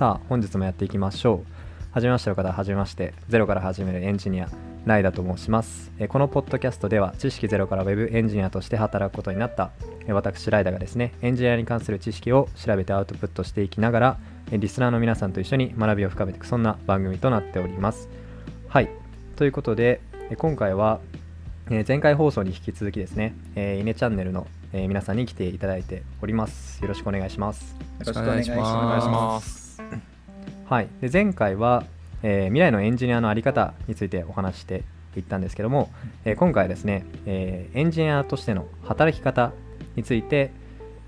さあ本日もやっていきましょう。はじめましての方ははじめまして。ゼロから始めるエンジニアライダと申します。えーこのポッドキャストでは知識ゼロから Web エンジニアとして働くことになったえー私ライダがですねエンジニアに関する知識を調べてアウトプットしていきながらえーリスナーの皆さんと一緒に学びを深めていくそんな番組となっております。はい。ということでえー今回はえー前回放送に引き続きですね、えーイネチャンネルの、えー皆さんに来ていただいております。よろしくお願いします。よろしくお願いしお願いしま。ますはい、で前回は、えー未来のエンジニアの在り方についてお話していったんですけども、えー今回はですね、えーエンジニアとしての働き方について、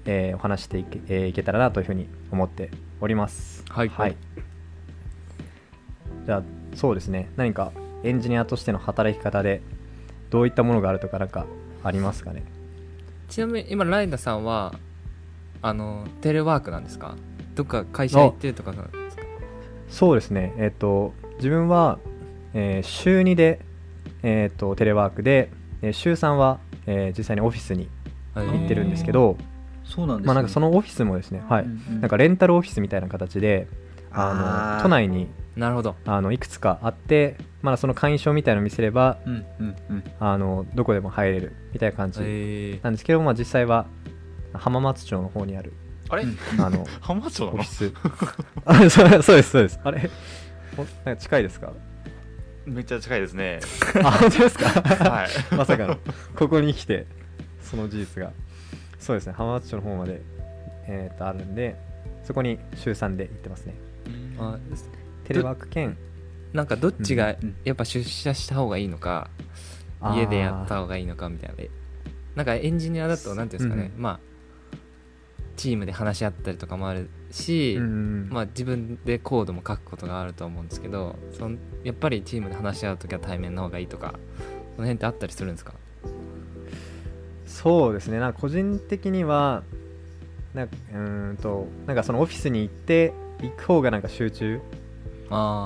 えーお話していけ,、えーいけたらなというふうに思っております。はい。はい、じゃあそうですね。何かエンジニアとしての働き方でどういったものがあるとかなんかありますかね？ちなみに今ライダさんはあのテレワークなんですか？どっか会社行ってるとかそうですね、えっ、と、自分は、えー週2で、えっ、と、テレワークで、えー週3は、えー実際にオフィスにはい。行ってるんですけど、そうなんです、ね。まあなんかそのオフィスもですね、はい、うんうん。なんかレンタルオフィスみたいな形で、あの都内になるほど。あのいくつかあって、まだその会員証みたいなのを見せれば、うんうんうん。あのどこでも入れるみたいな感じえなんですけど、まあ実際は浜松町の方にある、あれ、うん。あの 浜松町なの？オフィス。あそうそうです、そうです。あれ？おなんか近いですか？めっちゃ近いですね。あ、本当ですか？はい。まさかの。ここに来てその事実が。そうですね浜松町の方まで、えー、とあるんでそこに週3で行ってますね。ーあテレワーク兼なんかどっちがやっぱ出社した方がいいのか、家でやった方がいいのかみたいな。なんかエンジニアだとなんていうんですかね、うん。まあチームで話し合ったりとかもあるし、うんまあ、自分でコードも書くことがあると思うんですけどそのやっぱりチームで話し合う時は対面の方がいいとかその辺ってあったりするんですか？そうですね。なんか個人的にはなんかうーんとなんかそのオフィスに行って行く方がなんか集中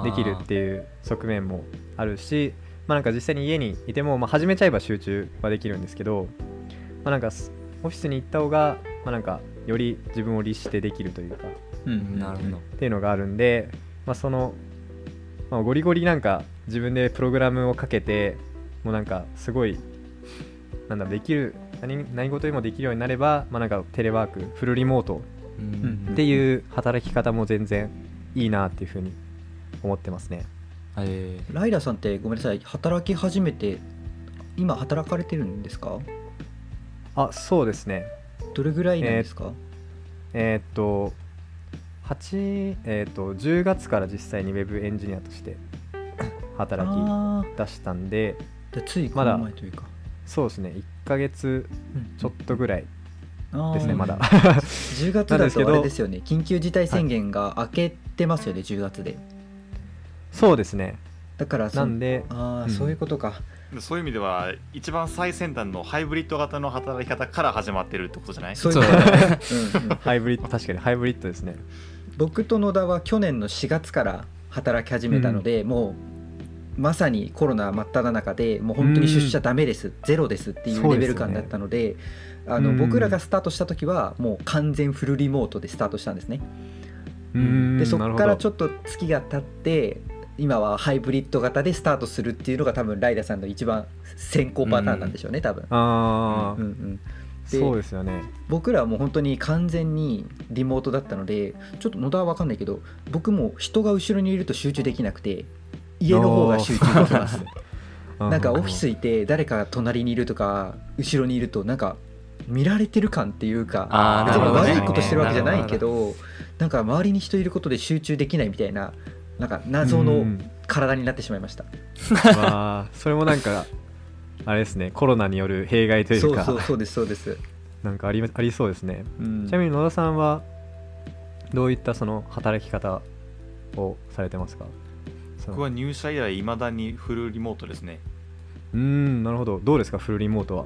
できるっていう側面もあるしまあなんか実際に家にいても、まあ、始めちゃえば集中はできるんですけど、まあ、なんかすオフィスに行った方が、まあ、なんかより自分を律してできるというか。うん。うん。なるほど。っていうのがあるんで、まあ、その、まあ、ゴリゴリなんか自分でプログラムをかけてもうなんかすごいなんだできる何何事にもできるようになれば、まあ、なんかテレワークフルリモートうん。っていう働き方も全然いいなっていうふうに思ってますね。えー。ライラさんってごめんなさい働き始めて今働かれてるんですか？あそうですねどれぐらいなんですか、えーっと8えーっと10月から実際にウェブエンジニアとして働きあ出したんであついこまだ。の前というか、そうですね。1ヶ月うんちょっとぐらいですね、まだ。10月だとあれですよね。緊急事態宣言が明けてますよね、10月で。そうですね。だからそなんで、ああ、うん。そういうことかそういう意味では、一番最先端のハイブリッド型の働き方から始まってるってことじゃない？そう。だね、うんうん。ハイブリッド、確かに。ハイブリッドですね。僕と野田は去年の4月から働き始めたので、もうまさにコロナ真っ只中でもう本当に出社ダメです、ゼロですっていうレベル感だったのであのうん。僕らがスタートした時はもう完全フルリモートでスタートしたんですね。うーん。でそこからちょっっと月が経って今はハイブリッド型でスタートするっていうのが多分ライダさんの一番先行パターンなんでしょうね多分、ああ、うんうん、でそうですよね。僕らはもう本当に完全にリモートだったのでちょっと野田は分かんないけど僕も人が後ろにいると集中できなくて家の方が集中できます。なんかオフィスいて誰かが隣にいるとか後ろにいるとなんか見られてる感っていうか悪いことしてるわけじゃないけど。なんか周りに人いることで集中できないみたいななんか謎のうん。体になってしまいました。わあ、それもなんか、あれですね、コロナによる弊害といか、そううそうそうですそうです、なんかありありそうですね。うん。ちなみに野田さんは、どういったその働き方をされてますか？僕は入社以来、いまだにフルリモートですね。うーん、なるほど。どうですか、フルリモートは。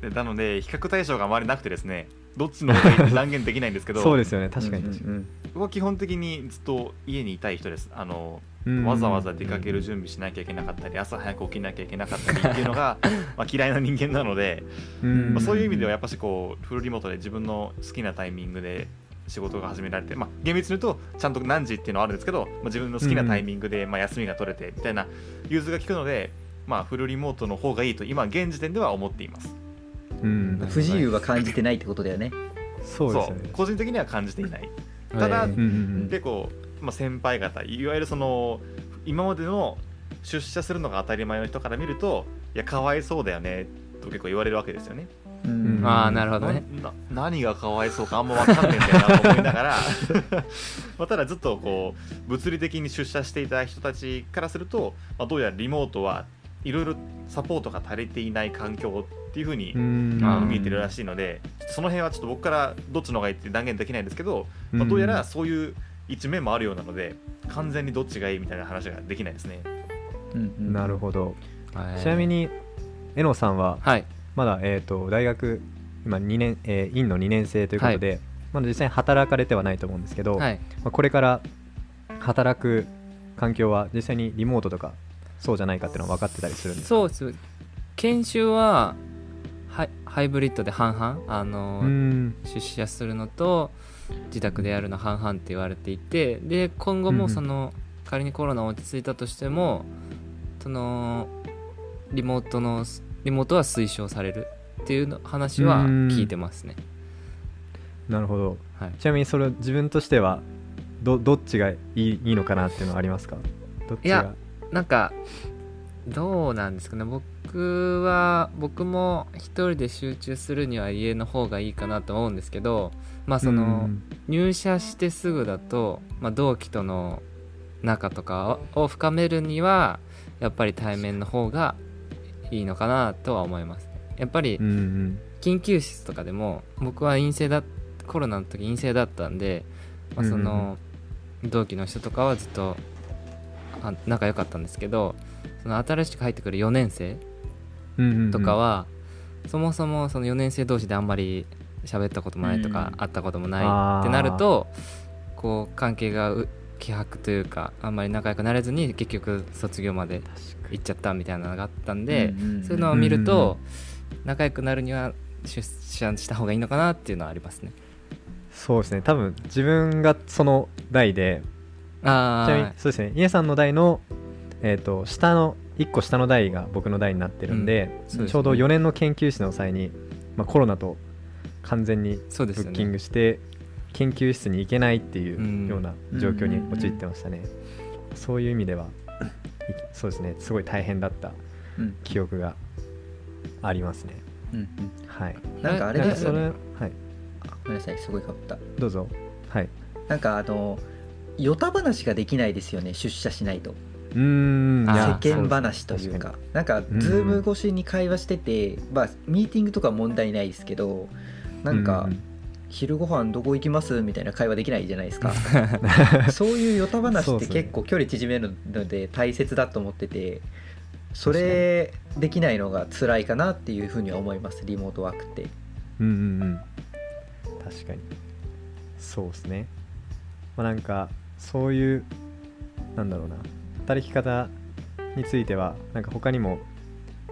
でなので、比較対象があまりなくてですね、どっちの方がいいって断言できないんですけど、そうですよね、確かに。確かうんうん。僕は基本的にずっと家にいたい人です。あのに。わざわざ出かける準備しなきゃいけなかったり、朝早く起きなきゃいけなかったりっていうのが まあ嫌いな人間なので、うん。まあ、そういう意味ではやっぱしこうフルリモートで自分の好きなタイミングで仕事が始められて、まあ、厳密に言うとちゃんと何時っていうのはあるんですけど、まあ、自分の好きなタイミングで、まあ、休みが取れてみたいな融通が利くので、まあ、フルリモートの方がいいと今現時点では思っていますうん。不自由は感じてないってことだよね。そう。ですよね個人的には感じていない。ただ結構、まあ、先輩方いわゆるその今までの出社するのが当たり前の人から見るといやかわいそうだよねと結構言われるわけですよね。うん。うんああなるほどね。何がかわいそうかあんま分かんないんだよなと 思いながら。まあただずっとこう物理的に出社していた人たちからすると、まあ、どうやらリモートはいろいろサポートが足りていない環境っていうふうに、見えてるらしいのでその辺はちょっと僕からどっちの方がいいって断言できないんですけど、まあ、どうやらそういう一面もあるようなので完全にどっちがいいみたいな話ができないですね。うんうん。なるほど。はい。ちなみにえのさんははい。まだ、えー、と大学今2年、えー院の2年生ということで、まだ実際に働かれてはないと思うんですけど、はい。まあ、これから働く環境は実際にリモートとかそうじゃないかっていうのは分かってたりするんですか？そうです。研修はハイハイブリッドで半々あの、うん。出社するのと自宅でやるの半々って言われていてで今後うんうん。もその、仮にコロナ落ち着いたとしてもそのリモートのリモートは推奨されるっていうの話は聞いてますね、なるほど。はい、ちなみにそれ自分としてはどどっちがいいいいのかなっていうのはありますか？いやなんかどうなんですかね。僕は僕も一人で集中するには家の方がいいかなと思うんですけどまあその、うん。入社してすぐだと、まあ、同期との仲とかを深めるにはやっぱり対面の方がいいのかなとは思います。やっぱり緊急室とかでも僕は陰性だコロナの時陰性だったんで、まあ、その同期の人とかはずっとあ仲良かったんですけどその新しく入ってくる4年生とかは、そもそもその4年生同士であんまり喋ったこともないとか、うん。会ったこともないってなるとこう関係がう希薄というかあんまり仲良くなれずに結局卒業まで行っちゃったみたいなのがあったんで、そういうのを見ると、仲良くなるには出社した方がいいのかなっていうのはありますね。そうですね。多分自分がその代であちなみにそうですね。家さんの代の、えー、と下の1個下の代が僕の代になってるんで,、うん。ですね。ちょうど4年の研究室の際に、まあ、コロナと完全にブッキンね。グして、研究室に行けないっていううん。ような状況に陥ってましたね、そういう意味では、いそうですね。すごい大変だったうん。記憶がありますね。うんうん。はい。なんかあれですよね。はい。あごめんなさいすごいかぶった。どうぞ。はい。なんかあのヨタ話ができないですよね出社しないと。うーん世間話というか。なんかん。ズーム越しに会話してて、まあミーティングとかは問題ないですけどなんか、うん昼ご飯どこ行きます？みたいな会話できないじゃないですか。う んそういうヨタ話って結構距離縮めるので大切だと思っててそれできないのが辛いかなっていうふうには思いますリモートワークって。うんうんうん。確かに。そうですね。まあなんかそういうなんだろうな働き方についてはなんか他にも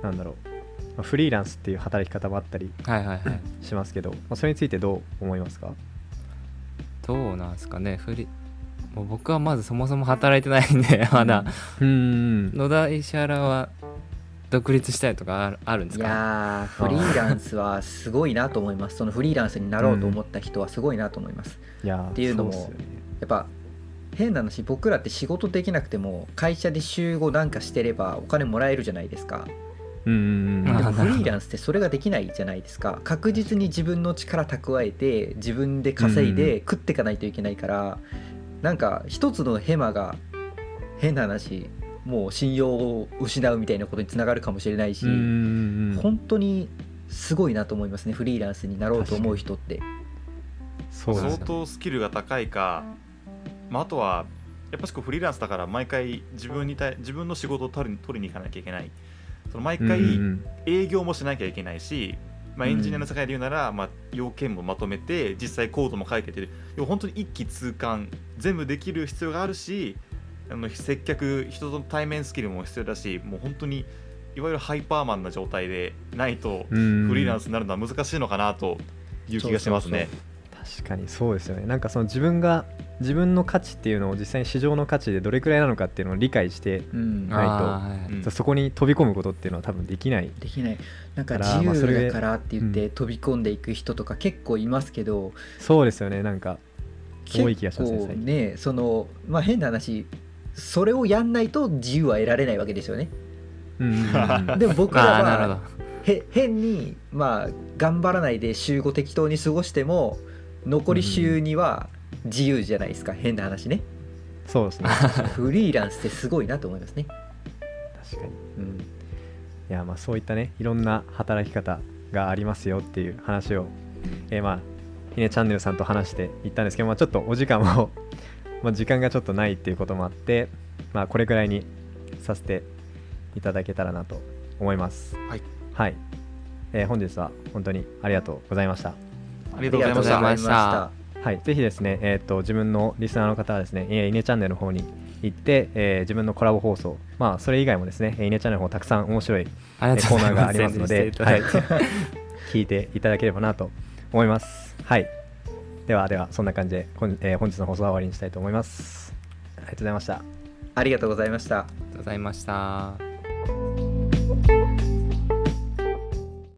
なんだろうまあフリーランスっていう働き方もあったりはいはいはい。しますけど、まあ、それについてどう思いますか？どうなんですかね。フリもう僕はまずそもそも働いてないんで まだ、うん。うん野田石原は独立したいとかあるんですいかやーフリーランスはすごいなと思います。そのフリーランスになろうと思った人はすごいなと思います、いやっていうのもね。やっぱ変な話僕らって仕事できなくても会社で週5なんかしてればお金もらえるじゃないですか。うんうんうん。あーでもフリーランスってそれができないじゃないですか。確実に自分の力蓄えて自分で稼いで食っていかないといけないから、なんか一つのヘマが変な話もう信用を失うみたいなことにつながるかもしれないし、本当にすごいなと思いますねフリーランスになろうと思う人って相当スキルが高いか、まあ、あとはやっぱしこうフリーランスだから毎回自分に対自分の仕事を取り取りに行かなきゃいけない。その毎回うんうん営業もしなきゃいけないし、まあ、エンジニアの世界で言うなら、まあ、要件もまとめて実際コードも書いてて本当に一気通貫全部できる必要があるしあの接客人との対面スキルも必要だしもう本当にいわゆるハイパーマンな状態でないとうんフリーランスになるのは難しいのかなという気がしますね。確かにそうですよね。なんかその自分が自分の価値っていうのを実際に市場の価値でどれくらいなのかっていうのを理解して、うん。ないとうん。そこに飛び込むことっていうのは多分できない。できない。なんかだから自由だからって言って飛び込んでいく人とか結構いますけど、そうですよね。なんか多い気がしますねねそのまあ変な話それをやんないと自由は得られないわけですよね。うんうんうん。うんでも僕らはへ変にまあ頑張らないで週5適当に過ごしても残り週には自由じゃないですか、変な話ね。そうですね。フリーランスってすごいなと思いますね、確かに。うん、いやまあそういったねいろんな働き方がありますよっていう話を、えーまあひねチャンネルさんと話していったんですけど、まあ、ちょっとお時間も まあ時間がちょっとないっていうこともあって、まあ、これくらいにさせていただけたらなと思います。はい、はい。えー本日は本当にありがとうございました。ありがとうございましたはい、ぜひですね、えー、と自分のリスナーの方はですね、えーイネチャンネルの方に行って、えー自分のコラボ放送、まあ、それ以外もですね、えーイネチャンネルの方たくさん面白いコーナーがありますので はい聞いていただければなと思います。はい。では、では、そんな感じで、こんえー本日の放送は終わりにしたいと思います。ありがとうございました。ありがとうございましたありがとうございました